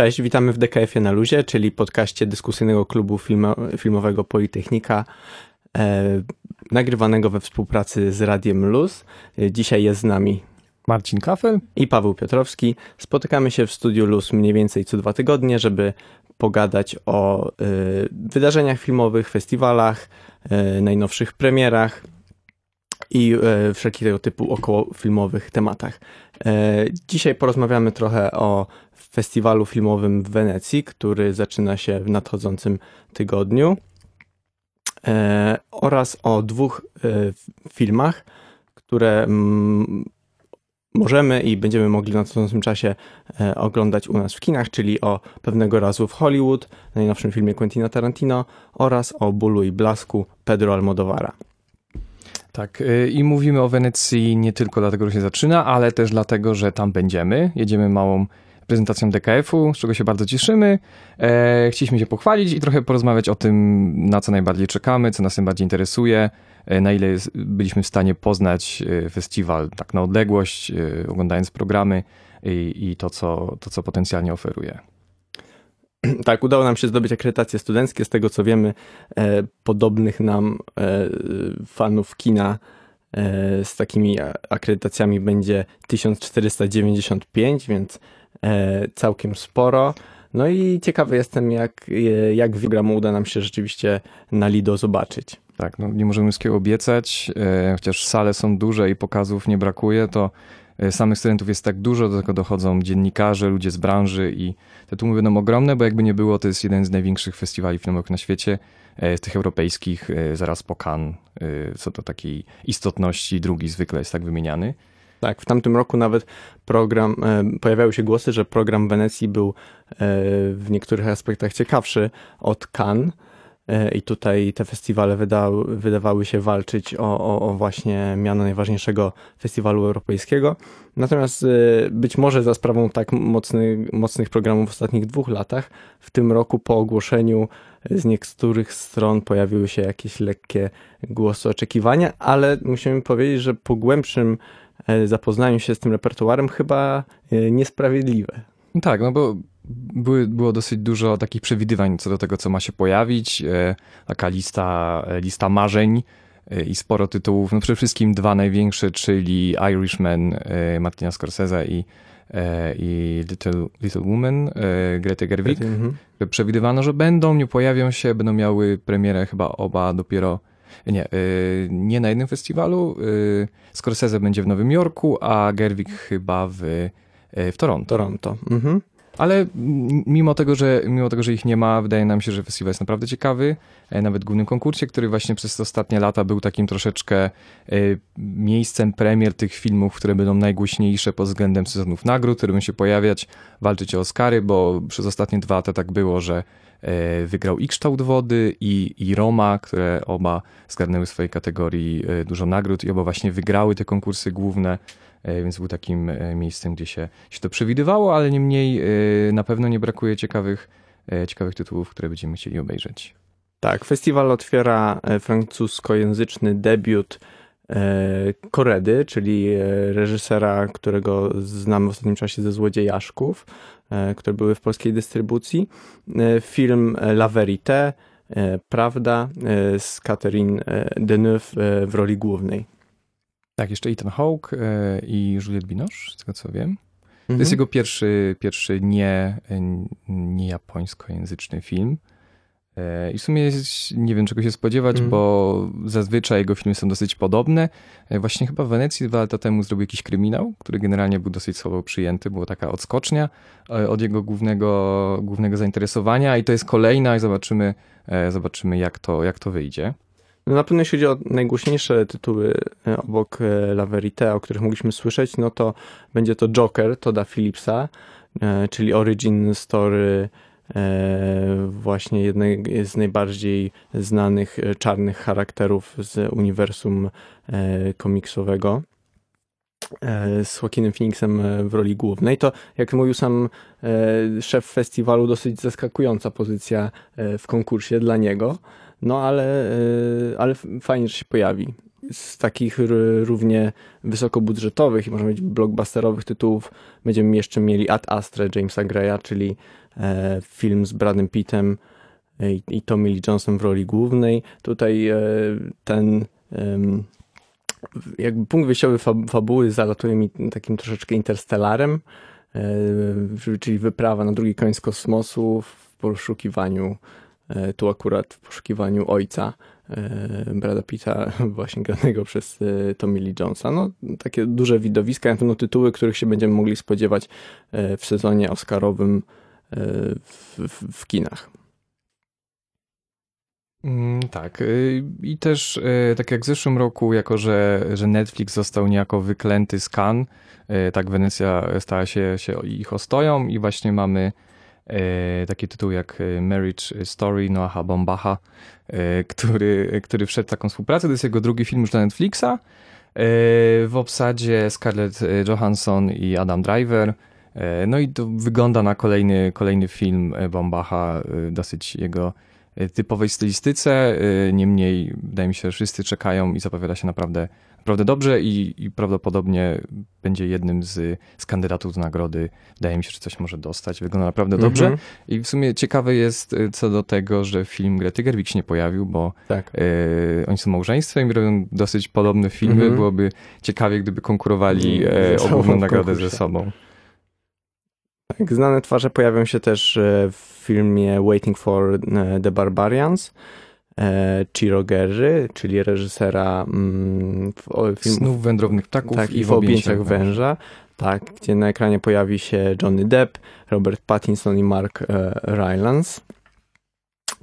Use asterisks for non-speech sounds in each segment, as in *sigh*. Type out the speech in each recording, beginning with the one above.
Cześć, witamy w DKF-ie na luzie, czyli podcaście dyskusyjnego klubu filmo filmowego Politechnika, e, nagrywanego we współpracy z Radiem Luz. E, dzisiaj jest z nami Marcin Kafel i Paweł Piotrowski. Spotykamy się w studiu Luz mniej więcej co dwa tygodnie, żeby pogadać o e, wydarzeniach filmowych, festiwalach, e, najnowszych premierach i e, wszelkich tego typu okołofilmowych tematach. E, dzisiaj porozmawiamy trochę o festiwalu filmowym w Wenecji, który zaczyna się w nadchodzącym tygodniu e, oraz o dwóch filmach, które mm, możemy i będziemy mogli w nadchodzącym czasie oglądać u nas w kinach, czyli o Pewnego razu w Hollywood, najnowszym filmie Quentina Tarantino oraz o Bólu i Blasku Pedro Almodovara. Tak, y, i mówimy o Wenecji nie tylko dlatego, że się zaczyna, ale też dlatego, że tam będziemy. Jedziemy małą prezentacją DKF-u, z czego się bardzo cieszymy. E, chcieliśmy się pochwalić i trochę porozmawiać o tym, na co najbardziej czekamy, co nas najbardziej interesuje, e, na ile byliśmy w stanie poznać e, festiwal tak na odległość, e, oglądając programy i, i to, co, to, co potencjalnie oferuje. *clears throat* Tak, udało nam się zdobyć akredytacje studenckie. Z tego co wiemy, e, podobnych nam e, fanów kina z takimi akredytacjami będzie 1495, więc całkiem sporo. No i ciekawy jestem, jak, e, jak w uda nam się rzeczywiście na Lido zobaczyć. Tak, no nie możemy wszystkiego obiecać, e, chociaż sale są duże i pokazów nie brakuje, to E, samych studentów jest tak dużo, do tego dochodzą dziennikarze, ludzie z branży i te tłumy będą ogromne, bo jakby nie było, to jest jeden z największych festiwali filmowych na świecie, e, z tych europejskich, e, zaraz po Cannes, co do takiej istotności, drugi zwykle jest tak wymieniany. Tak, w tamtym roku nawet program, pojawiały się głosy, że program Wenecji był w niektórych aspektach ciekawszy od Cannes E, i tutaj te festiwale wydawały się walczyć o, o, o, właśnie miano najważniejszego festiwalu europejskiego. Natomiast e, być może za sprawą tak mocny, mocnych programów w ostatnich dwóch latach, w tym roku po ogłoszeniu z niektórych stron pojawiły się jakieś lekkie głosy oczekiwania, ale musimy powiedzieć, że po głębszym e, zapoznaniu się z tym repertuarem chyba niesprawiedliwe. Tak, no bo były, było dosyć dużo takich przewidywań co do tego, co ma się pojawić. E, taka lista, e, lista marzeń e, i sporo tytułów. No przede wszystkim dwa największe, czyli Irishman Martina Scorsese i, i Little, Little Woman Greta Gerwig. Mhm. Przewidywano, że będą, nie pojawią się, będą miały premierę chyba oba dopiero nie, nie na jednym festiwalu. Scorsese będzie w Nowym Jorku, a Gerwig chyba w, w Toronto. Toronto. Mhm. Ale mimo tego, że, mimo tego, że ich nie ma, wydaje nam się, że festiwal jest naprawdę ciekawy. E, nawet w głównym konkursie, który właśnie przez te ostatnie lata był takim troszeczkę e, miejscem premier tych filmów, które będą najgłośniejsze pod względem sezonów nagród, które będą się pojawiać, walczyć o Oscary, bo przez ostatnie dwa lata tak było, że wygrał i Kształt Wody i, i Roma, które oba zgarnęły w swojej kategorii dużo nagród i oba właśnie wygrały te konkursy główne. E, więc był takim e, miejscem, gdzie się, się to przewidywało, ale niemniej e, na pewno nie brakuje ciekawych, ciekawych tytułów, które będziemy chcieli obejrzeć. Tak, festiwal otwiera francuskojęzyczny debiut Koredy, czyli reżysera, którego znamy w ostatnim czasie ze Złodziejaszków, które były w polskiej dystrybucji. Film La Vérité, Prawda, z Catherine Deneuve w roli głównej. Tak, jeszcze Ethan Hawke e, i Juliette Binoche, z tego co wiem. To jest mhm. jego pierwszy, pierwszy nie, nie japońskojęzyczny film. E, I w sumie nie wiem czego się spodziewać, mhm. bo zazwyczaj jego filmy są dosyć podobne. E, właśnie chyba w Wenecji dwa lata temu zrobił jakiś kryminał, który generalnie był dosyć słabo przyjęty. Była taka odskocznia od jego głównego, głównego zainteresowania i to jest kolejna i zobaczymy, zobaczymy jak, to, jak to wyjdzie. No na pewno jeśli chodzi o najgłośniejsze tytuły e, obok e, La Verite, o których mogliśmy słyszeć, no to będzie to Joker Toda Phillipsa, e, czyli origin story właśnie jednej z najbardziej znanych czarnych charakterów z uniwersum komiksowego z Joaquinem Phoenixem w roli głównej. To, jak mówił sam szef festiwalu, dosyć zaskakująca pozycja w konkursie dla niego. No ale, ale fajnie, że się pojawi. Z takich równie wysokobudżetowych i można powiedzieć blockbusterowych tytułów będziemy jeszcze mieli Ad Astra Jamesa Greya, czyli e, film z Bradem Pittem i, i Tommy Lee Johnson w roli głównej. Tutaj e, ten jakby punkt wyjściowy fabuły zalatuje mi takim troszeczkę interstellarem, e, czyli wyprawa na drugi koniec kosmosu w poszukiwaniu, e, tu akurat w poszukiwaniu ojca e, Brada Pitta, *laughs* właśnie granego przez Tommy Lee Jonesa. No, takie duże widowiska, na pewno tytuły, których się będziemy mogli spodziewać w sezonie oscarowym w, w, w kinach. Mm, tak. I też tak jak w zeszłym roku, jako że, że Netflix został niejako wyklęty z Cannes, tak Wenecja stała się, się ich ostoją i właśnie mamy taki tytuł jak Marriage Story Noaha Bombacha, który, który wszedł w taką współpracę. To jest jego drugi film już dla Netflixa. W obsadzie Scarlett Johansson i Adam Driver. No i to wygląda na kolejny, kolejny film Bombacha, dosyć jego E, typowej stylistyce. E, niemniej wydaje mi się, że wszyscy czekają i zapowiada się naprawdę, naprawdę dobrze i, i prawdopodobnie będzie jednym z, z kandydatów do nagrody. Wydaje mi się, że coś może dostać. Wygląda naprawdę -hmm. dobrze. I w sumie ciekawe jest e, co do tego, że film Grety Gerwig się nie pojawił, bo tak. y, oni są małżeństwem i robią dosyć podobne filmy. -hmm. Byłoby ciekawie, gdyby konkurowali o główną nagrodę ze sobą. Tak, znane twarze pojawią się też w filmie Waiting for e, the Barbarians. E, Ciro Gerry, czyli reżysera mm, Snów wędrownych ptaków tak, i w objęciach węża. Tak, gdzie na ekranie pojawi się Johnny Depp, Robert Pattinson i Mark e, Rylance.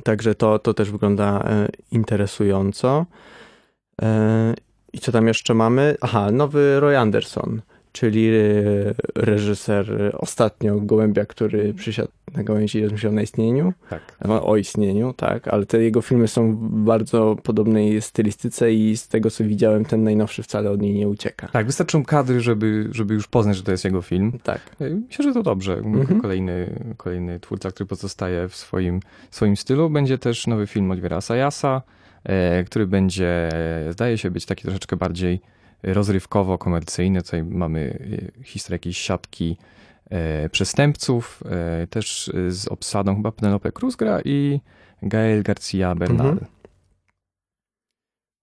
Także to, to też wygląda e, interesująco. E, I co tam jeszcze mamy? Aha, nowy Roy Anderson czyli e, reżyser ostatnio Gołębia, który przysiadł na gałęzi i rozmyślał na istnieniu. Tak. O istnieniu, tak, ale te jego filmy są w bardzo podobnej stylistyce i z tego, co widziałem, ten najnowszy wcale od niej nie ucieka. Tak, wystarczą kadry, żeby, żeby już poznać, że to jest jego film. Tak. E, myślę, że to dobrze. Mhm. Kolejny, kolejny twórca, który pozostaje w swoim, swoim stylu. Będzie też nowy film Olivera Sayasa, e, który będzie, zdaje się być taki troszeczkę bardziej rozrywkowo-komercyjne. Tutaj mamy e, historię jakiejś siatki e, przestępców, e, też z obsadą chyba Penelope Cruz gra i Gael Garcia Bernal. Mhm.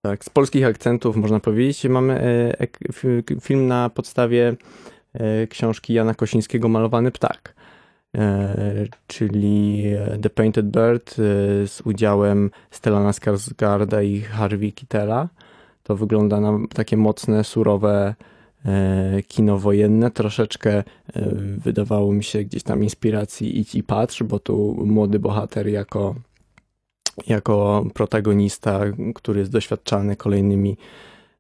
Tak, z polskich akcentów można powiedzieć. Mamy film na podstawie książki Jana Kosińskiego Malowany Ptak, czyli The Painted Bird z udziałem Stellana Skarsgarda i Harvey Kittela to wygląda na takie mocne, surowe e, kino wojenne. Troszeczkę e, wydawało mi się gdzieś tam inspiracji Idź i patrz, bo tu młody bohater jako, jako protagonista, który jest doświadczany kolejnymi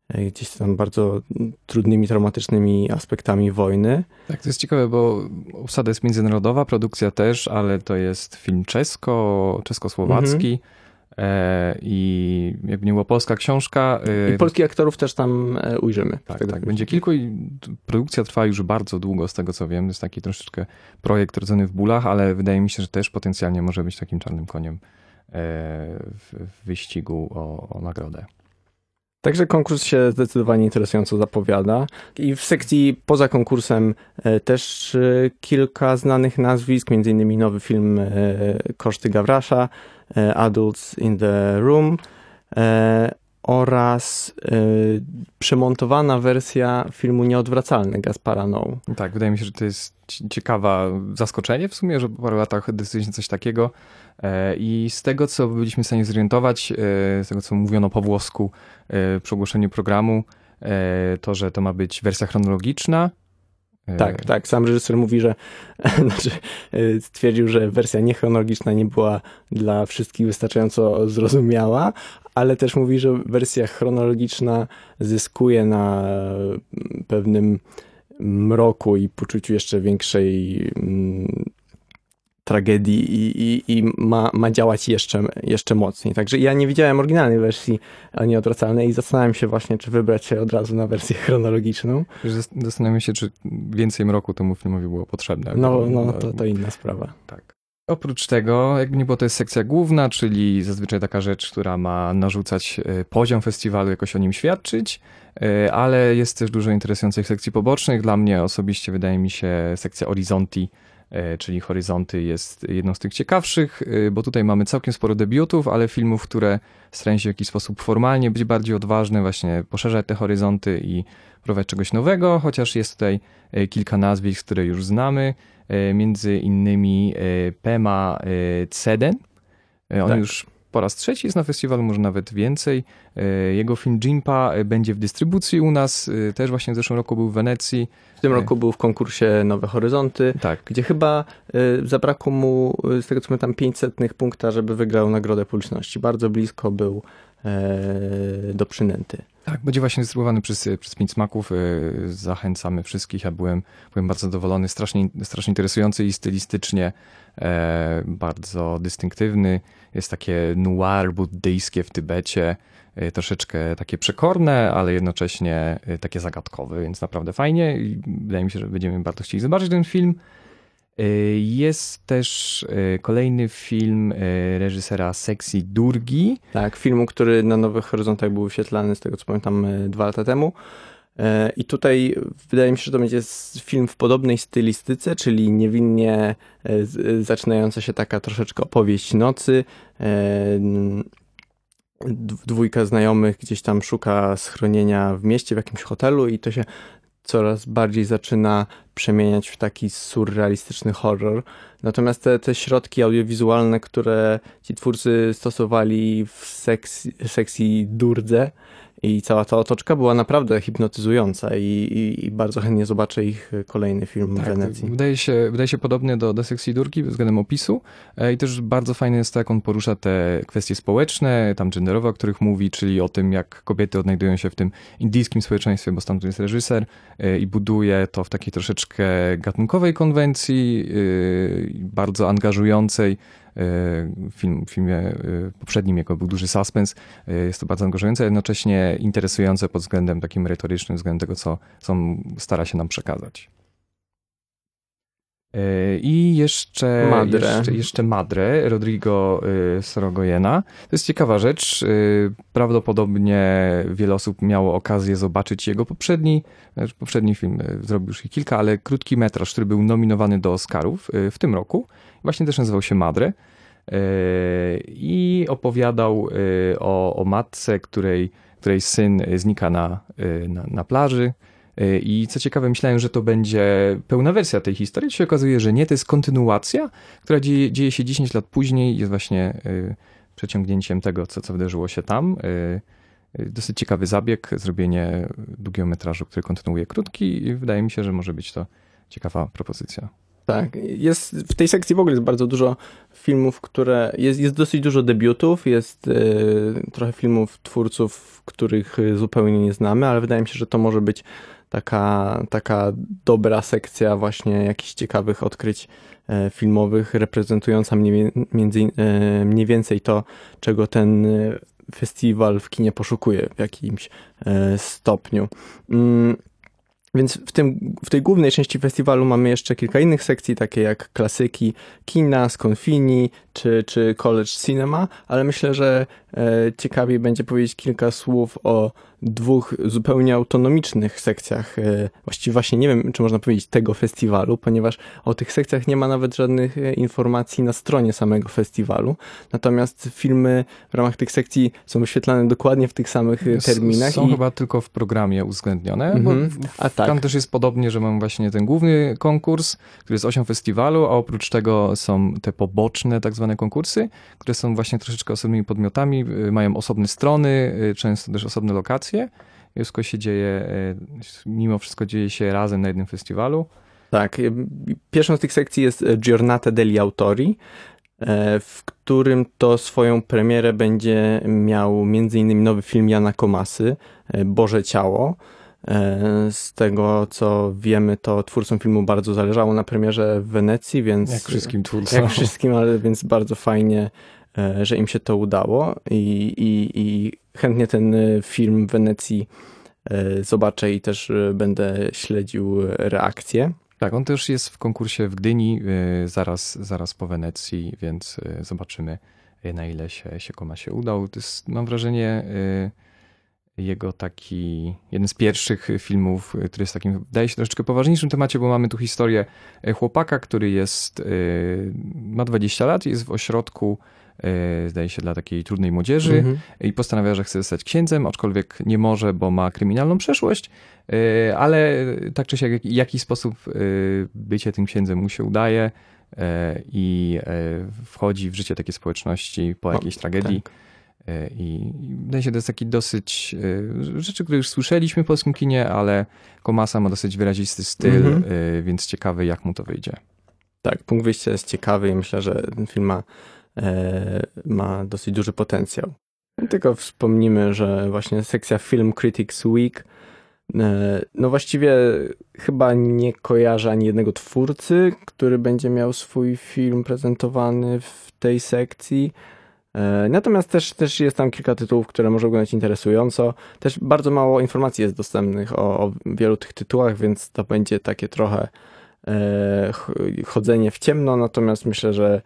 e, gdzieś tam bardzo trudnymi, traumatycznymi aspektami wojny. Tak, to jest ciekawe, bo obsada jest międzynarodowa, produkcja też, ale to jest film czesko, czesko-słowacki. Mhm. E, I jakby nie była polska książka. E, I polskich aktorów też tam e, ujrzymy. Tak, tak. Będzie kilku i produkcja trwa już bardzo długo, z tego co wiem. Jest taki troszeczkę projekt rodzony w bólach, ale wydaje mi się, że też potencjalnie może być takim czarnym koniem w wyścigu o, o nagrodę. Także konkurs się zdecydowanie interesująco zapowiada. I w sekcji poza konkursem też kilka znanych nazwisk, innymi nowy film Koszty Gawrasza, Adults in the Room e, oraz e, przemontowana wersja filmu Nieodwracalny Gaspara No. Tak, wydaje mi się, że to jest ciekawa zaskoczenie w sumie, że po paru latach decyduje się coś takiego i z tego, co byliśmy w stanie zorientować, z tego, co mówiono po włosku przy ogłoszeniu programu, to, że to ma być wersja chronologiczna, tak, e, tak. Sam reżyser mówi, że *laughs* znaczy, e, stwierdził, że wersja niechronologiczna nie była dla wszystkich wystarczająco zrozumiała, ale też mówi, że wersja chronologiczna zyskuje na pewnym mroku i poczuciu jeszcze większej mm, tragedii i, i, i ma, ma działać jeszcze, jeszcze mocniej. Także ja nie widziałem oryginalnej wersji nieodwracalnej i zastanawiam się właśnie, czy wybrać się od razu na wersję chronologiczną. Zastanawiam się, czy więcej mroku temu filmowi było potrzebne. No, no to, to inna sprawa. Tak. Oprócz tego, jakby nie było, to jest sekcja główna, czyli zazwyczaj taka rzecz, która ma narzucać e, poziom festiwalu, jakoś o nim świadczyć, e, ale jest też dużo interesujących sekcji pobocznych. Dla mnie osobiście wydaje mi się sekcja Horizonti, czyli Horyzonty jest jedną z tych ciekawszych, bo tutaj mamy całkiem sporo debiutów, ale filmów, które starają się w jakiś sposób formalnie być bardziej odważne, właśnie poszerzać te horyzonty i próbować czegoś nowego, chociaż jest tutaj kilka nazwisk, które już znamy. E, między innymi e, Pema e, Ceden. On tak. już po raz trzeci jest na festiwalu, może nawet więcej. Jego film Jimpa będzie w dystrybucji u nas, też właśnie w zeszłym roku był w Wenecji. W tym roku był w konkursie Nowe Horyzonty, tak. gdzie chyba zabrakło mu, z tego co pamiętam, 500 punkta, żeby wygrał Nagrodę Publiczności. Bardzo blisko był do przynęty. Tak, będzie właśnie dystrybuowany przez, przez Pięć Smaków. E, zachęcamy wszystkich. Ja byłem, byłem bardzo zadowolony, strasznie, strasznie interesujący i stylistycznie e, bardzo dystynktywny. Jest takie noir buddyjskie w Tybecie, e, troszeczkę takie przekorne, ale jednocześnie e, takie zagadkowe, więc naprawdę fajnie i wydaje mi się, że będziemy bardzo chcieli zobaczyć ten film. Y, jest też y, kolejny film y, reżysera Sexy Durgi. Tak, filmu, który na Nowych Horyzontach był wyświetlany, z tego co pamiętam, dwa lata temu. I tutaj wydaje mi się, że to będzie film w podobnej stylistyce, czyli niewinnie zaczynająca się taka troszeczkę opowieść nocy. Dwójka znajomych gdzieś tam szuka schronienia w mieście, w jakimś hotelu i to się coraz bardziej zaczyna przemieniać w taki surrealistyczny horror. Natomiast te, te środki audiowizualne, które ci twórcy stosowali w seksji, seksji durdze, i cała ta otoczka była naprawdę hipnotyzująca i, i, i bardzo chętnie zobaczę ich kolejny film tak, w Wenecji. Wydaje się, wydaje się podobnie do, do Durki względem opisu e, i też bardzo fajne jest to, jak on porusza te kwestie społeczne, tam genderowe, o których mówi, czyli o tym, jak kobiety odnajdują się w tym indyjskim społeczeństwie, bo stamtąd jest reżyser e, i buduje to w takiej troszeczkę gatunkowej konwencji, e, bardzo angażującej, film, w filmie poprzednim, jako był duży suspens. Jest to bardzo angażujące, jednocześnie interesujące pod względem takim merytorycznym, względem tego, co, co stara się nam przekazać. I jeszcze Madre. Jeszcze, jeszcze Madre, Rodrigo Sorogoyena. To jest ciekawa rzecz. Prawdopodobnie wiele osób miało okazję zobaczyć jego poprzedni, znaczy poprzedni film, zrobił już ich kilka, ale krótki metraż, który był nominowany do Oscarów w tym roku. Właśnie też nazywał się Madre. I opowiadał o, o matce, której, której syn znika na, na, na plaży. I co ciekawe, myślałem, że to będzie pełna wersja tej historii. To się okazuje, że nie, to jest kontynuacja, która dzieje, dzieje się 10 lat później, jest właśnie przeciągnięciem tego, co, co wydarzyło się tam. Dosyć ciekawy zabieg, zrobienie długiego metrażu, który kontynuuje krótki i wydaje mi się, że może być to ciekawa propozycja. Tak, jest, w tej sekcji w ogóle jest bardzo dużo filmów, które, jest, jest dosyć dużo debiutów, jest y, trochę filmów twórców, których zupełnie nie znamy, ale wydaje mi się, że to może być taka, taka dobra sekcja właśnie jakichś ciekawych odkryć e, filmowych, reprezentująca mniej, między, e, mniej więcej to, czego ten festiwal w kinie poszukuje w jakimś stopniu. Mm, więc w, tym, w tej głównej części festiwalu mamy jeszcze kilka innych sekcji, takie jak klasyki kina, skonfini czy, czy college cinema, ale myślę, że e, ciekawiej będzie powiedzieć kilka słów o dwóch zupełnie autonomicznych sekcjach, e, właściwie właśnie nie wiem, czy można powiedzieć tego festiwalu, ponieważ o tych sekcjach nie ma nawet żadnych e, informacji na stronie samego festiwalu. Natomiast filmy w ramach tych sekcji są wyświetlane dokładnie w tych samych e, terminach. Są i... chyba tylko w programie uwzględnione, -hmm. a tak. tam też jest podobnie, że mam właśnie ten główny konkurs, który jest osią festiwalu, a oprócz tego są te poboczne tak zwane konkursy, które są właśnie troszeczkę osobnymi podmiotami, mają osobne strony, często też osobne lokacje wszystko się dzieje, e, mimo wszystko dzieje się razem na jednym festiwalu. Tak. Pierwszą z tych sekcji jest Giornata degli Autori, w którym to swoją premierę będzie miał m.in. nowy film Jana Komasy, Boże Ciało. Z tego co wiemy, to twórcom filmu bardzo zależało na premierze w Wenecji, więc. Jak wszystkim twórcom. Jak wszystkim, ale więc bardzo fajnie, że im się to udało i, i, i chętnie ten e, film w Wenecji e, zobaczę i też e, będę śledził reakcje. Tak, on też jest w konkursie w Gdyni, zaraz, zaraz po Wenecji, więc zobaczymy, na ile się, się Koma się udał. To jest, mam wrażenie, jego taki, jeden z pierwszych filmów, który jest takim, wydaje się, troszeczkę poważniejszym temacie, bo mamy tu historię chłopaka, który jest, ma 20 lat, jest w ośrodku E, zdaje się, dla takiej trudnej młodzieży mhm. i postanawia, że chce zostać księdzem, aczkolwiek nie może, bo ma kryminalną przeszłość, e, ale tak czy siak w jakiś sposób e, bycie tym księdzem mu się udaje i wchodzi w życie takiej społeczności po jakiejś o, tragedii. Tak. I wydaje się, to jest taki dosyć rzeczy, które już słyszeliśmy w polskim kinie, ale Komasa ma dosyć wyrazisty styl, mhm. więc ciekawy, jak mu to wyjdzie. Tak, punkt wyjścia jest ciekawy i myślę, że ten film ma E, ma dosyć duży potencjał. Tylko wspomnimy, że właśnie sekcja Film Critics Week e, no właściwie chyba nie kojarzę ani jednego twórcy, który będzie miał swój film prezentowany w tej sekcji. E, natomiast też, też jest tam kilka tytułów, które może oglądać interesująco. Też bardzo mało informacji jest dostępnych o, o wielu tych tytułach, więc to będzie takie trochę e, chodzenie w ciemno. Natomiast myślę, że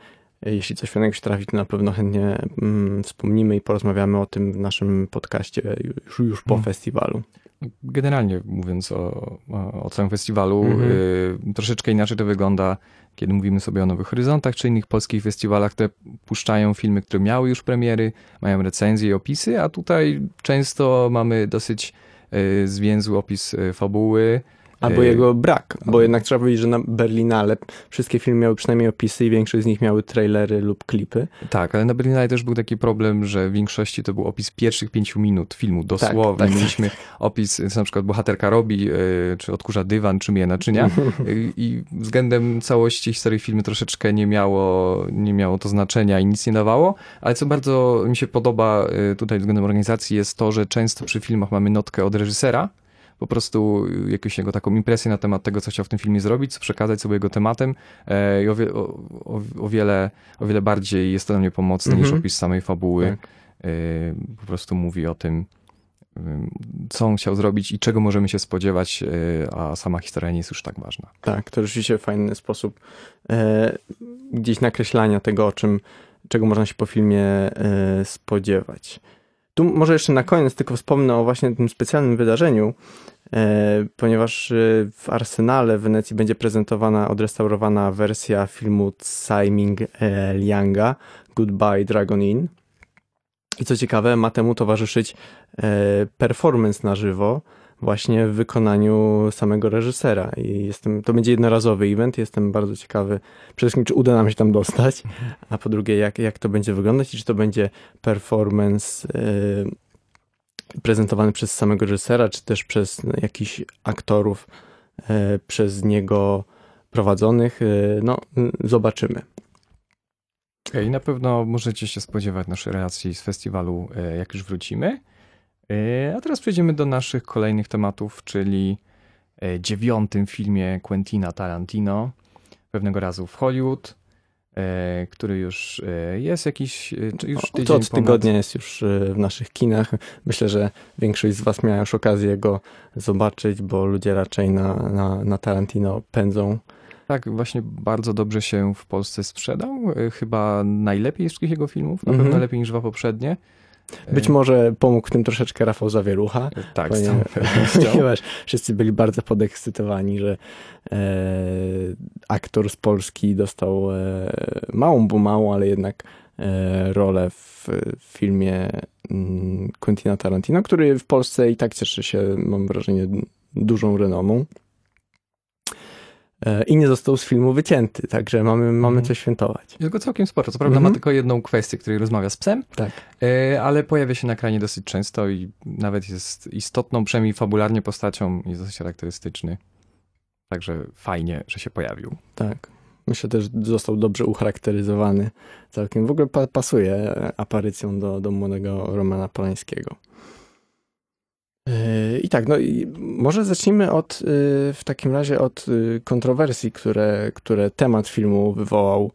jeśli coś fajnego się trafi, to na pewno chętnie mm, wspomnimy i porozmawiamy o tym w naszym podcaście już, już po mm. festiwalu. Generalnie mówiąc o, o, o całym festiwalu, mm -hmm. y, troszeczkę inaczej to wygląda, kiedy mówimy sobie o Nowych Horyzontach czy innych polskich festiwalach, które puszczają filmy, które miały już premiery, mają recenzje i opisy, a tutaj często mamy dosyć y, zwięzły opis y, fabuły, Albo jego brak, bo jednak trzeba powiedzieć, że na Berlinale wszystkie filmy miały przynajmniej opisy i większość z nich miały trailery lub klipy. Tak, ale na Berlinale też był taki problem, że w większości to był opis pierwszych pięciu minut filmu, dosłownie. Tak, tak, Mieliśmy tak. opis, co na przykład bohaterka robi, e, czy odkurza dywan, czy myje naczynia *laughs* i względem całości historii filmu troszeczkę nie miało, nie miało to znaczenia i nic nie dawało, ale co bardzo mi się podoba e, tutaj względem organizacji jest to, że często przy filmach mamy notkę od reżysera, po prostu jakąś jego taką impresję na temat tego, co chciał w tym filmie zrobić, co przekazać sobie jego tematem e, i o, wie, o, o, wiele, o wiele bardziej jest to dla mnie pomocne mm -hmm. niż mhm. opis samej fabuły. Tak. E, po prostu mówi o tym, co on chciał zrobić i czego możemy się spodziewać, e, a sama historia nie jest już tak ważna. Tak, to rzeczywiście fajny sposób e, gdzieś nakreślania tego, o czym, czego można się po filmie e, spodziewać. Tu może jeszcze na koniec tylko wspomnę o właśnie tym specjalnym wydarzeniu, e, ponieważ e, w Arsenale w Wenecji będzie prezentowana odrestaurowana wersja filmu Siming e, Lianga Goodbye Dragon Inn. I co ciekawe, ma temu towarzyszyć performance na żywo, właśnie w wykonaniu samego reżysera. I jestem, to będzie jednorazowy event. Jestem bardzo ciekawy, przede wszystkim, czy uda nam się tam dostać, a po drugie, jak, jak to będzie wyglądać i czy to będzie performance yy, prezentowany przez samego reżysera, czy też przez jakichś aktorów yy, przez niego prowadzonych. Yy, no, zobaczymy. I na pewno możecie się spodziewać naszej relacji z festiwalu, jak już wrócimy. E, a teraz przejdziemy do naszych kolejnych tematów, czyli e, dziewiątym filmie Quentina Tarantino, pewnego razu w Hollywood, e, który już jest jakiś już tydzień Od tygodnia jest już w naszych kinach. Myślę, że większość z was miała już okazję go zobaczyć, bo ludzie raczej na, na, na Tarantino pędzą. Tak, właśnie bardzo dobrze się w Polsce sprzedał. Chyba najlepiej z wszystkich jego filmów, na mm -hmm. pewno lepiej niż dwa poprzednie. Być może pomógł w tym troszeczkę Rafał Zawierucha. Tak, *laughs* ponieważ wszyscy byli bardzo podekscytowani, że e, aktor z Polski dostał e, małą, bo małą, ale jednak e, rolę w, w filmie mm, Quentina Tarantino, który w Polsce i tak cieszy się, mam wrażenie, dużą renomą. E, i nie został z filmu wycięty, także mamy, mamy mhm. co świętować. Jest go całkiem sporo. Co prawda mhm. ma tylko jedną kwestię, której rozmawia z psem, tak. E, ale pojawia się na ekranie dosyć często i nawet jest istotną, przynajmniej fabularnie postacią i dosyć charakterystyczny. Także fajnie, że się pojawił. Tak. Myślę też, że został dobrze ucharakteryzowany. Całkiem w ogóle pasuje aparycją do, do młodego Romana Polańskiego. Yy, I tak, no i może zacznijmy od, yy, w takim razie od yy, kontrowersji, które, które temat filmu wywołał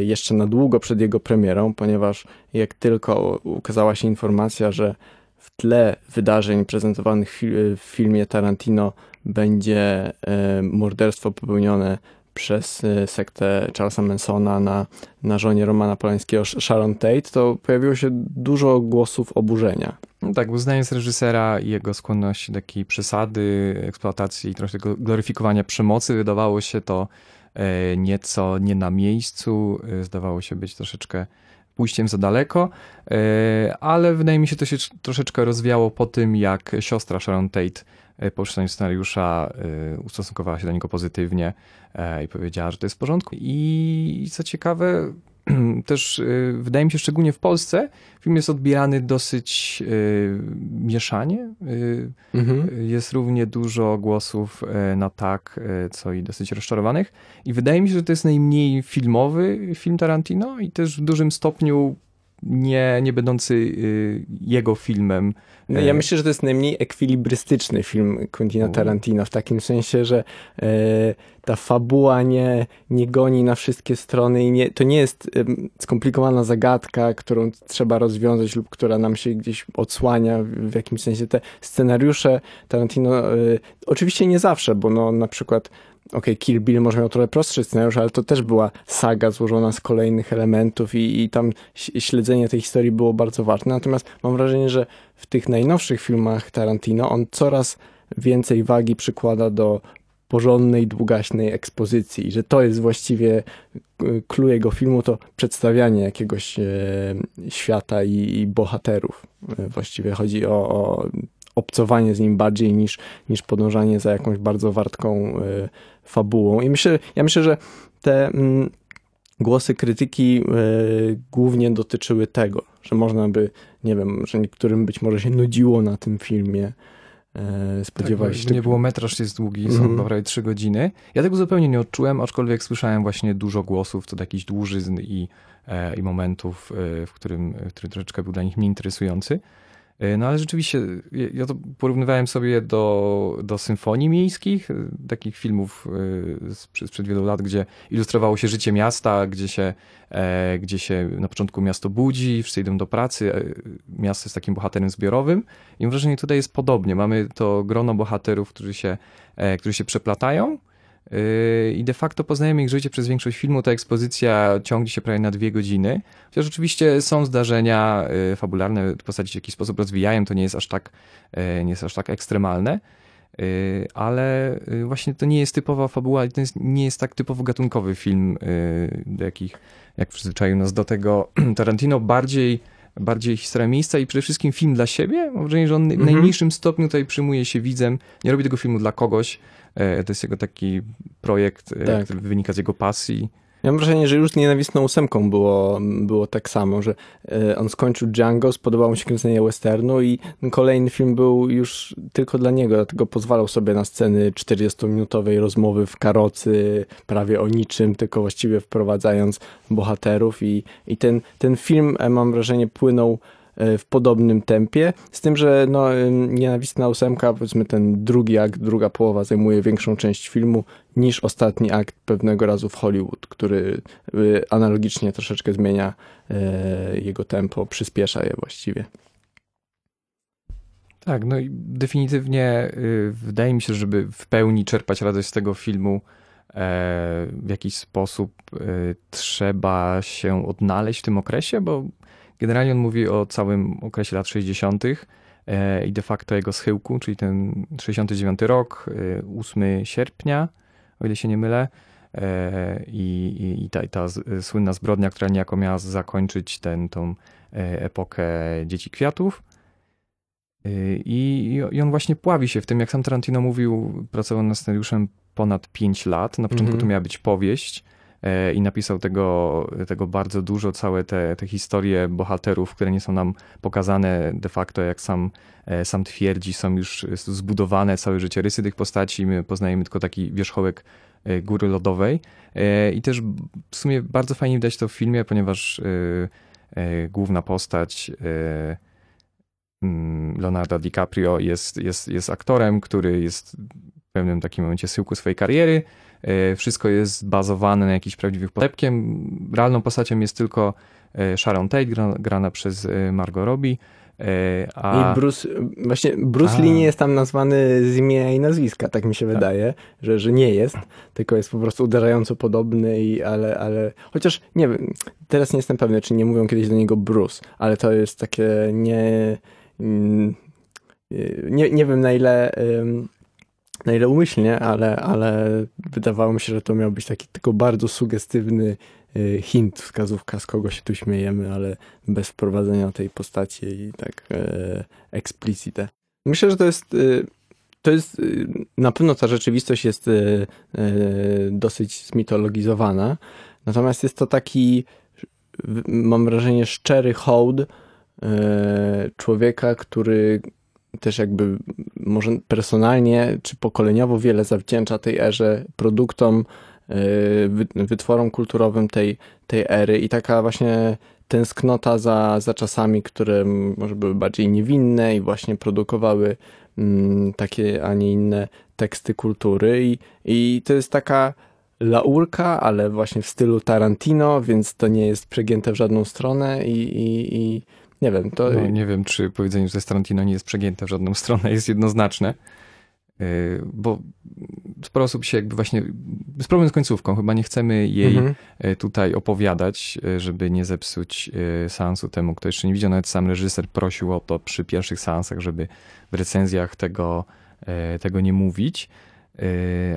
jeszcze na długo przed jego premierą, ponieważ jak tylko ukazała się informacja, że w tle wydarzeń prezentowanych w filmie Tarantino będzie morderstwo popełnione przez sektę Charlesa Mansona na, na żonie Romana Polańskiego Sharon Tate, to pojawiło się dużo głosów oburzenia. No tak, uznając reżysera i jego skłonność do takiej przesady, eksploatacji i trochę gloryfikowania przemocy, wydawało się to e, nieco nie na miejscu, e, zdawało się być troszeczkę pójściem za daleko, e, ale wydaje mi się, to się troszeczkę rozwiało po tym, jak siostra Sharon Tate po przeczytaniu scenariusza ustosunkowała się do niego pozytywnie i powiedziała, że to jest w porządku. I co ciekawe, *clears throat* też wydaje mi się, szczególnie w Polsce, film jest odbierany dosyć mieszanie. Mhm. Jest równie dużo głosów na tak, co i dosyć rozczarowanych. I wydaje mi się, że to jest najmniej filmowy film Tarantino i też w dużym stopniu nie, nie będący y, jego filmem. No, ja myślę, że to jest najmniej ekwilibrystyczny film Quentina Tarantino, w takim sensie, że e, ta fabuła nie, nie goni na wszystkie strony i nie, to nie jest e, skomplikowana zagadka, którą trzeba rozwiązać lub która nam się gdzieś odsłania w jakimś sensie. Te scenariusze Tarantino, e, oczywiście nie zawsze, bo no, na przykład ok, Kill Bill może miał trochę prostszy scenariusz, ale to też była saga złożona z kolejnych elementów i, i tam śledzenie tej historii było bardzo ważne. Natomiast mam wrażenie, że w tych najnowszych filmach Tarantino on coraz więcej wagi przykłada do porządnej, długaśnej ekspozycji, że to jest właściwie clue jego filmu, to przedstawianie jakiegoś e, świata i, i bohaterów. E, właściwie chodzi o, o obcowanie z nim bardziej niż, niż podążanie za jakąś bardzo wartką y, fabułą. I myślę, ja myślę, że te mm, głosy krytyki y, głównie dotyczyły tego, że można by, nie wiem, że niektórym być może się nudziło na tym filmie. E, spodziewali tak, się. Nie było metraż jest długi, mm są mhm. prawie trzy godziny. Ja tego zupełnie nie odczułem, aczkolwiek słyszałem właśnie dużo głosów co do jakichś dłużyzn i, e, i momentów, e, w którym, w którym troszeczkę był dla nich mniej interesujący. E, no ale rzeczywiście, ja to porównywałem sobie do, do symfonii miejskich, e, takich filmów e, sprzed wielu lat, gdzie ilustrowało się życie miasta, gdzie się, gdzie się na początku miasto budzi, wszyscy idą do pracy, miasto jest takim bohaterem zbiorowym. I mam wrażenie, tutaj jest podobnie. Mamy to grono bohaterów, którzy się, którzy się przeplatają, I de facto poznajemy ich życie przez większość filmu. Ta ekspozycja ciągnie się prawie na dwie godziny. Chociaż oczywiście są zdarzenia yy, fabularne, postaci w jakiś sposób rozwijają, to nie jest aż tak, yy, nie jest aż tak ekstremalne. Ale właśnie to nie jest typowa fabuła, to jest, nie jest tak typowo gatunkowy film, do jakich, jak przyzwyczaił nas do tego *clears throat* Tarantino, bardziej bardziej historia miejsca i przede wszystkim film dla siebie. Mam wrażenie, że on w mhm. najmniejszym stopniu tutaj przyjmuje się widzem. Nie robi tego filmu dla kogoś. E, to jest jego taki projekt, e, tak. który wynika z jego pasji. Ja mam wrażenie, że już z nienawistną ósemką było, było tak samo, że e, on skończył Django, spodobało mu się kręcenie westernu i kolejny film był już tylko dla niego, dlatego pozwalał sobie na sceny 40-minutowej rozmowy w karocy, prawie o niczym, tylko właściwie wprowadzając bohaterów i, i ten, ten film, mam wrażenie, płynął w podobnym tempie, z tym, że no, nienawistna ósemka, powiedzmy ten drugi akt, druga połowa zajmuje większą część filmu niż ostatni akt pewnego razu w Hollywood, który e, analogicznie troszeczkę zmienia e, jego tempo, przyspiesza je właściwie. Tak, no i definitywnie wydaje mi się, żeby w pełni czerpać radość z tego filmu, w jakiś sposób trzeba się odnaleźć w tym okresie, bo Generalnie on mówi o całym okresie lat 60. E, i de facto jego schyłku, czyli ten 69 rok, 8 e, sierpnia, o ile się nie mylę. E, I, i, i ta, ta słynna zbrodnia, która niejako miała zakończyć ten, tą epokę Dzieci Kwiatów. I, I on właśnie pławi się w tym, jak sam Tarantino mówił, pracował nad scenariuszem ponad 5 lat. Na początku mm -hmm. to miała być powieść, i napisał tego, tego bardzo dużo, całe te, te historie bohaterów, które nie są nam pokazane de facto, jak sam, e, sam twierdzi, są już zbudowane całe życie rysy tych postaci, my poznajemy tylko taki wierzchołek e, góry lodowej. I też w sumie bardzo fajnie widać to w filmie, ponieważ główna postać mm, Leonardo DiCaprio jest, jest, jest aktorem, który jest pewnym takim momencie syłku swojej kariery, E, wszystko jest bazowane na jakichś prawdziwych polepkiem. Realną postacią jest tylko e, Sharon Tate, grana przez e, Margot Robbie. A... I Bruce, właśnie Bruce a. Lee nie jest tam nazwany z imienia i nazwiska, tak mi się tak. wydaje, że, że nie jest, tylko jest po prostu uderzająco podobny, i, ale, ale chociaż nie wiem, teraz nie jestem pewny, czy nie mówią kiedyś do niego Bruce, ale to jest takie nie, mm, nie, nie wiem na ile na ile umyślnie, ale, ale wydawało mi się, że to miał być taki tylko bardzo sugestywny y, hint, wskazówka, z kogo się tu śmiejemy, ale bez wprowadzenia tej postaci i tak e, explicite. Myślę, że to jest y, to jest y, na pewno ta rzeczywistość jest dosyć zmitologizowana, natomiast jest to taki mam wrażenie szczery hołd człowieka, który też jakby może personalnie czy pokoleniowo wiele zawdzięcza tej erze produktom, e, wytworom kulturowym tej, tej ery i taka właśnie tęsknota za, za czasami, które może były bardziej niewinne i właśnie produkowały mm, takie, a nie inne teksty kultury. I, i to jest taka laurka, ale właśnie w stylu Tarantino, więc to nie jest przegięte w żadną stronę i, i, i nie wiem, to... No, nie wiem, czy powiedzenie, że Tarantino nie jest przegięte w żadną stronę jest jednoznaczne, y, bo sporo osób się jakby właśnie... Jest problem z końcówką, chyba nie chcemy jej mhm. Y, tutaj opowiadać, y, żeby nie zepsuć seansu temu, kto jeszcze nie widział. Nawet sam reżyser prosił o to przy pierwszych seansach, żeby w recenzjach tego, tego nie mówić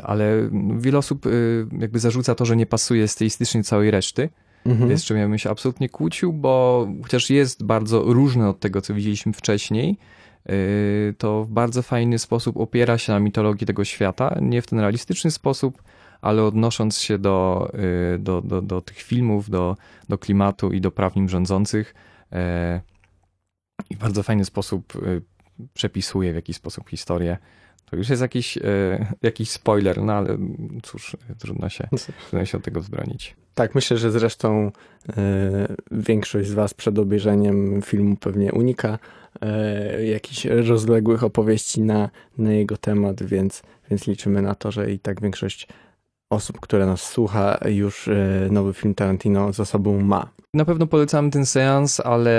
ale wiele osób jakby zarzuca to, że nie pasuje stylistycznie całej reszty. Mhm. Z czym ja bym się absolutnie kłócił, bo chociaż jest bardzo różny od tego, co widzieliśmy wcześniej, y, to w bardzo fajny sposób opiera się na mitologii tego świata. Nie w ten realistyczny sposób, ale odnosząc się do, y, do, do, do tych filmów, do, do klimatu i do praw nim rządzących. Y, I w bardzo fajny sposób przepisuje w jakiś sposób historię. To już jest jakiś, jakiś spoiler, no ale cóż, trudno się, trudno się od tego wzbronić. Tak, myślę, że zresztą y, większość z Was przed obejrzeniem filmu pewnie unika y, jakichś rozległych opowieści na, na jego temat, więc, więc liczymy na to, że i tak większość osób, które nas słucha, już y, nowy film Tarantino za sobą ma. Na pewno polecamy ten seans, ale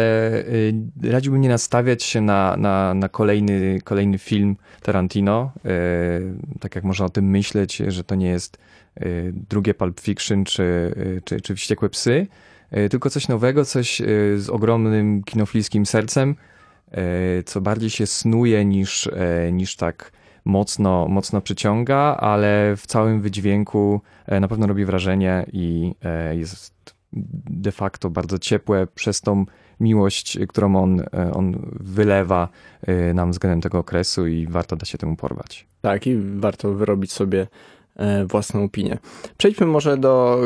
radziłbym nie nastawiać się na, na, na kolejny, kolejny film Tarantino. Tak jak można o tym myśleć, że to nie jest drugie Pulp Fiction czy, czy, czy Wściekłe Psy, tylko coś nowego, coś z ogromnym kinofilskim sercem, co bardziej się snuje niż, niż tak mocno, mocno przyciąga, ale w całym wydźwięku na pewno robi wrażenie i jest de facto bardzo ciepłe przez tą miłość, którą on, on wylewa nam względem tego okresu i warto da się temu porwać. Tak, i warto wyrobić sobie E, własną opinię. Przejdźmy może do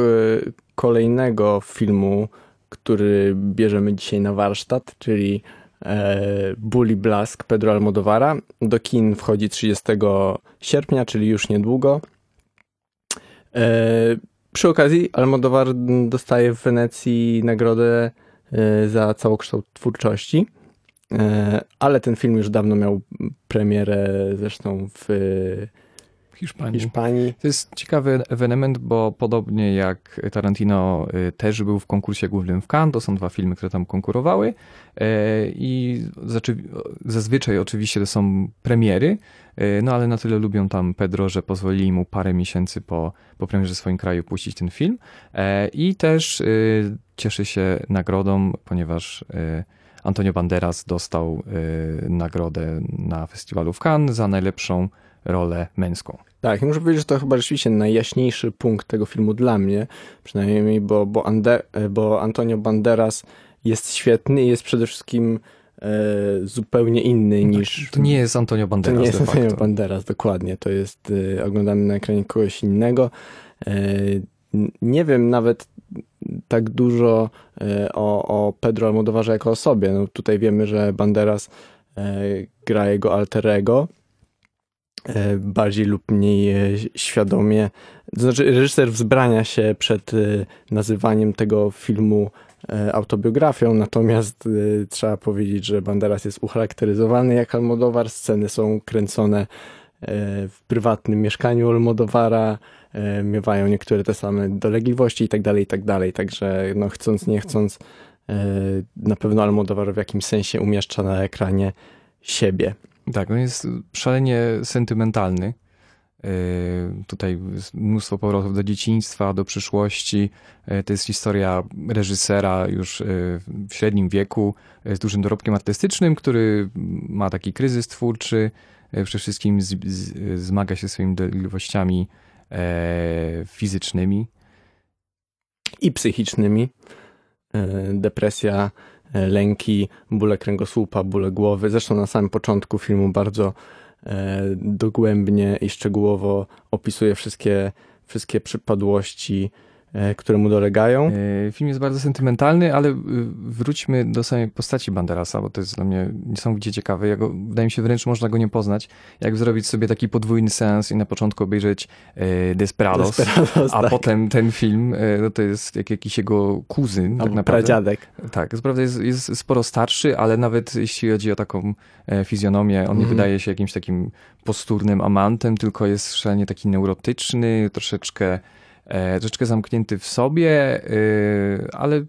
e, kolejnego filmu, który bierzemy dzisiaj na warsztat, czyli e, Bully Blask Pedro Almodovara. Do kin wchodzi 30 sierpnia, czyli już niedługo. Przy okazji Almodovar dostaje w Wenecji nagrodę za całokształt twórczości. Ale ten film już dawno miał premierę zresztą w Hiszpanii. Hiszpanii. To jest ciekawy ewenement, bo podobnie jak Tarantino y, też był w konkursie głównym w Cannes, to są dwa filmy, które tam konkurowały y, i zazwyczaj oczywiście to są premiery, y, no ale na tyle lubią tam Pedro, że pozwolili mu parę miesięcy po, po premierze w swoim kraju puścić ten film i też cieszy się nagrodą, ponieważ Antonio Banderas dostał nagrodę na festiwalu w Cannes za najlepszą rolę męską. Tak, muszę powiedzieć, że to chyba rzeczywiście najjaśniejszy punkt tego filmu dla mnie, przynajmniej, bo, bo, Ande, bo Antonio Banderas jest świetny i jest przede wszystkim e, zupełnie inny no niż... To nie jest Antonio Banderas To nie jest Antonio Banderas, dokładnie. To jest, e, oglądamy na ekranie kogoś innego. E, nie wiem nawet tak dużo e, o, o Pedro Almodovarze jako osobie. No, tutaj wiemy, że Banderas e, gra jego alterego, E, bardziej lub mniej e, świadomie. To znaczy, reżyser wzbrania się przed e, nazywaniem tego filmu autobiografią, natomiast trzeba powiedzieć, że Banderas jest ucharakteryzowany jak Almodowar. Sceny są kręcone w prywatnym mieszkaniu Almodowara, miewają niektóre te same dolegliwości i tak dalej, i tak. Także no, chcąc, nie chcąc, na pewno Almodovar w jakimś sensie umieszcza na ekranie siebie. Tak, on jest szalenie sentymentalny. Tutaj jest mnóstwo powrotów do dzieciństwa, do przyszłości. To jest historia reżysera już w średnim wieku, z dużym dorobkiem artystycznym, który ma taki kryzys twórczy. Przede wszystkim z, z, zmaga się swoimi dolegliwościami fizycznymi i psychicznymi. Depresja, lęki, bóle kręgosłupa, bóle głowy. Zresztą na samym początku filmu bardzo E, dogłębnie i szczegółowo opisuje wszystkie, wszystkie przypadłości E, które mu dolegają. E, film jest bardzo sentymentalny, ale y, wróćmy do samej postaci Banderasa, bo to jest dla mnie niesamowicie ciekawe. Ja go, wydaje mi się, wręcz można go nie poznać. Jak zrobić sobie taki podwójny seans i na początku obejrzeć e, Desperados, Desperados a tak. potem ten film, no to jest jak jakiś jego kuzyn, tak naprawdę. Pradziadek. Tak, naprawdę jest, jest sporo starszy, ale nawet jeśli chodzi o taką fizjonomię, on nie mhm. wydaje się jakimś takim posturnym amantem, tylko jest szalenie taki neurotyczny, troszeczkę E, troszeczkę zamknięty w sobie, y, ale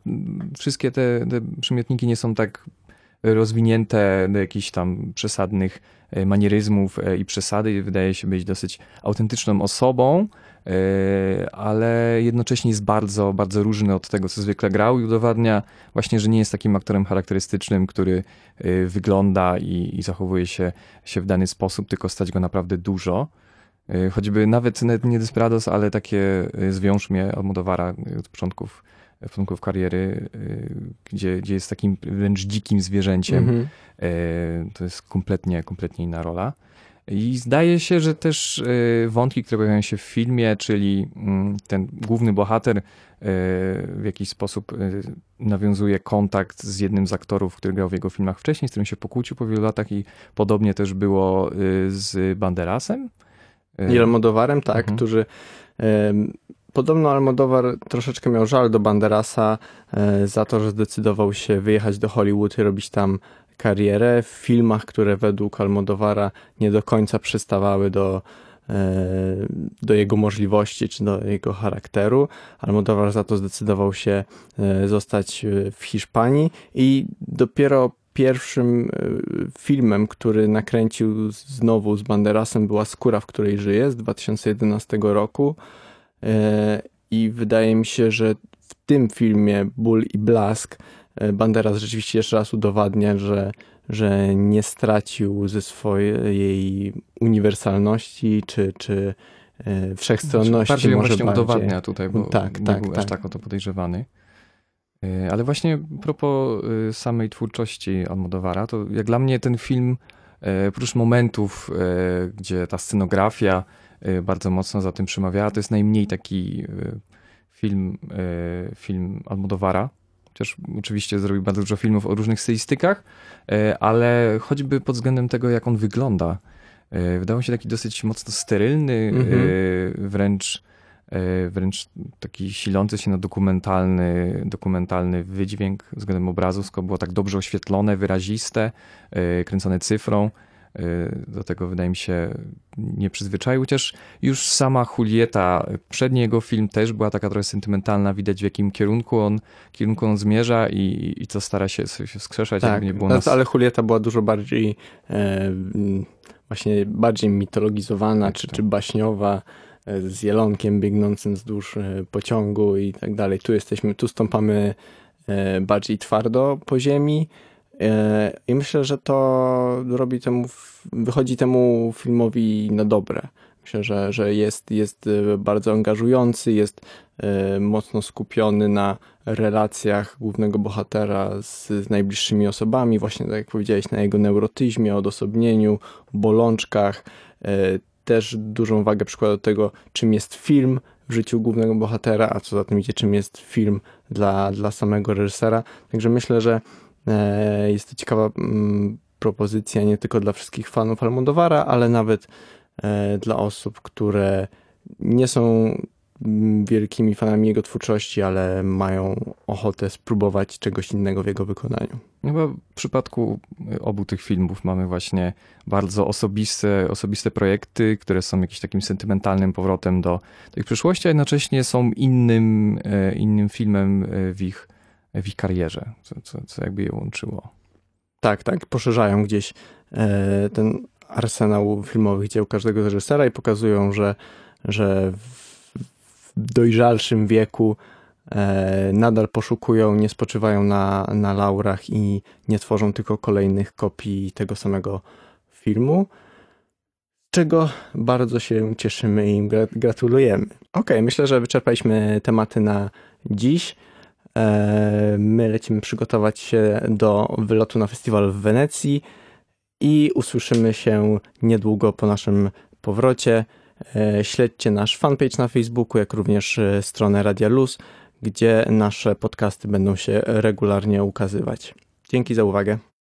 wszystkie te, te przymiotniki nie są tak rozwinięte do jakichś tam przesadnych e, manieryzmów e, i przesady. Wydaje się być dosyć autentyczną osobą, ale jednocześnie jest bardzo, bardzo różny od tego, co zwykle grał i udowadnia właśnie, że nie jest takim aktorem charakterystycznym, który wygląda i, i zachowuje się, się w dany sposób, tylko stać go naprawdę dużo. E, choćby nawet nie Desperados, ale takie e, Zwiąż Almodovara e, od początków, początków kariery, gdzie, gdzie jest takim wręcz dzikim zwierzęciem. Mm -hmm. To jest kompletnie, kompletnie inna rola. I zdaje się, że też wątki, które pojawiają się w filmie, czyli mm, ten główny bohater w jakiś sposób nawiązuje kontakt z jednym z aktorów, który grał w jego filmach wcześniej, z którym się pokłócił po wielu latach i podobnie też było z Banderasem. I Almodovarem, tak, mhm. którzy Podobno Almodovar troszeczkę miał żal do Banderasa e, za to, że zdecydował się wyjechać do Hollywood i robić tam karierę w filmach, które według Almodovara nie do końca przystawały do, e, do jego możliwości czy do jego charakteru. Almodovar za to zdecydował się e, zostać w Hiszpanii i dopiero pierwszym e, filmem, który nakręcił znowu z Banderasem była Skóra, w której żyje z 2011 roku. E, I wydaje mi się, że w tym filmie Ból i Blask e, Banderas rzeczywiście jeszcze raz udowadnia, że, że nie stracił ze swojej uniwersalności czy, czy wszechstronności. Bardziej może właśnie bardziej. udowadnia tutaj, bo tak, nie tak, był tak. aż tak o to podejrzewany. E, ale właśnie propos e, samej twórczości Almodovara, to jak dla mnie ten film, e, oprócz momentów, gdzie ta scenografia bardzo mocno za tym przemawiała, to jest najmniej taki film, film Almodovara. Chociaż oczywiście zrobił bardzo dużo filmów o różnych stylistykach, ale choćby pod względem tego, jak on wygląda, wydawał się taki dosyć mocno sterylny, mm -hmm. wręcz E, wręcz taki silący się na dokumentalny, dokumentalny wydźwięk względem obrazu. Wszystko było tak dobrze oświetlone, wyraziste, e, kręcone cyfrą. E, do tego wydaje mi się nie przyzwyczaił. Chociaż już sama Julieta, przedni jego film też była taka trochę sentymentalna, widać w jakim kierunku on, kierunku on zmierza i, i co stara się, się wskrzeszać, tak, nie było nas... ale Julieta była dużo bardziej e, właśnie bardziej mitologizowana tak, czy, tak. czy baśniowa z jelonkiem biegnącym wzdłuż e, pociągu i tak dalej. Tu jesteśmy, tu stąpamy e, bardziej twardo po ziemi e, i myślę, że to robi temu, wychodzi temu filmowi na dobre. Myślę, że, że jest, jest bardzo angażujący, jest mocno skupiony na relacjach głównego bohatera z, z, najbliższymi osobami, właśnie tak jak powiedziałeś, na jego neurotyzmie, odosobnieniu, bolączkach też dużą wagę przykłada do tego, czym jest film w życiu głównego bohatera, a co za tym idzie, czym jest film dla, dla samego reżysera. Także myślę, że e, jest to ciekawa mm, propozycja nie tylko dla wszystkich fanów Almodovara, ale nawet e, dla osób, które nie są wielkimi fanami jego twórczości, ale mają ochotę spróbować czegoś innego w jego wykonaniu. Chyba w przypadku obu tych filmów mamy właśnie bardzo osobiste, osobiste projekty, które są jakimś takim sentymentalnym powrotem do tej przyszłości, a jednocześnie są innym, e, innym filmem e, w ich w ich karierze, co, co, co jakby je łączyło. Tak, tak, poszerzają gdzieś e, ten arsenał filmowych dzieł każdego reżysera i pokazują, że, że dojrzalszym wieku e, nadal poszukują, nie spoczywają na, na laurach i nie tworzą tylko kolejnych kopii tego samego filmu. Czego bardzo się cieszymy i gratulujemy. Ok, myślę, że wyczerpaliśmy tematy na dziś. E, My lecimy przygotować się do wylotu na festiwal w Wenecji i usłyszymy się niedługo po naszym powrocie. E, Śledźcie nasz fanpage na Facebooku, jak również e, stronę Radia Luz, gdzie nasze podcasty będą się regularnie ukazywać. Dzięki za uwagę.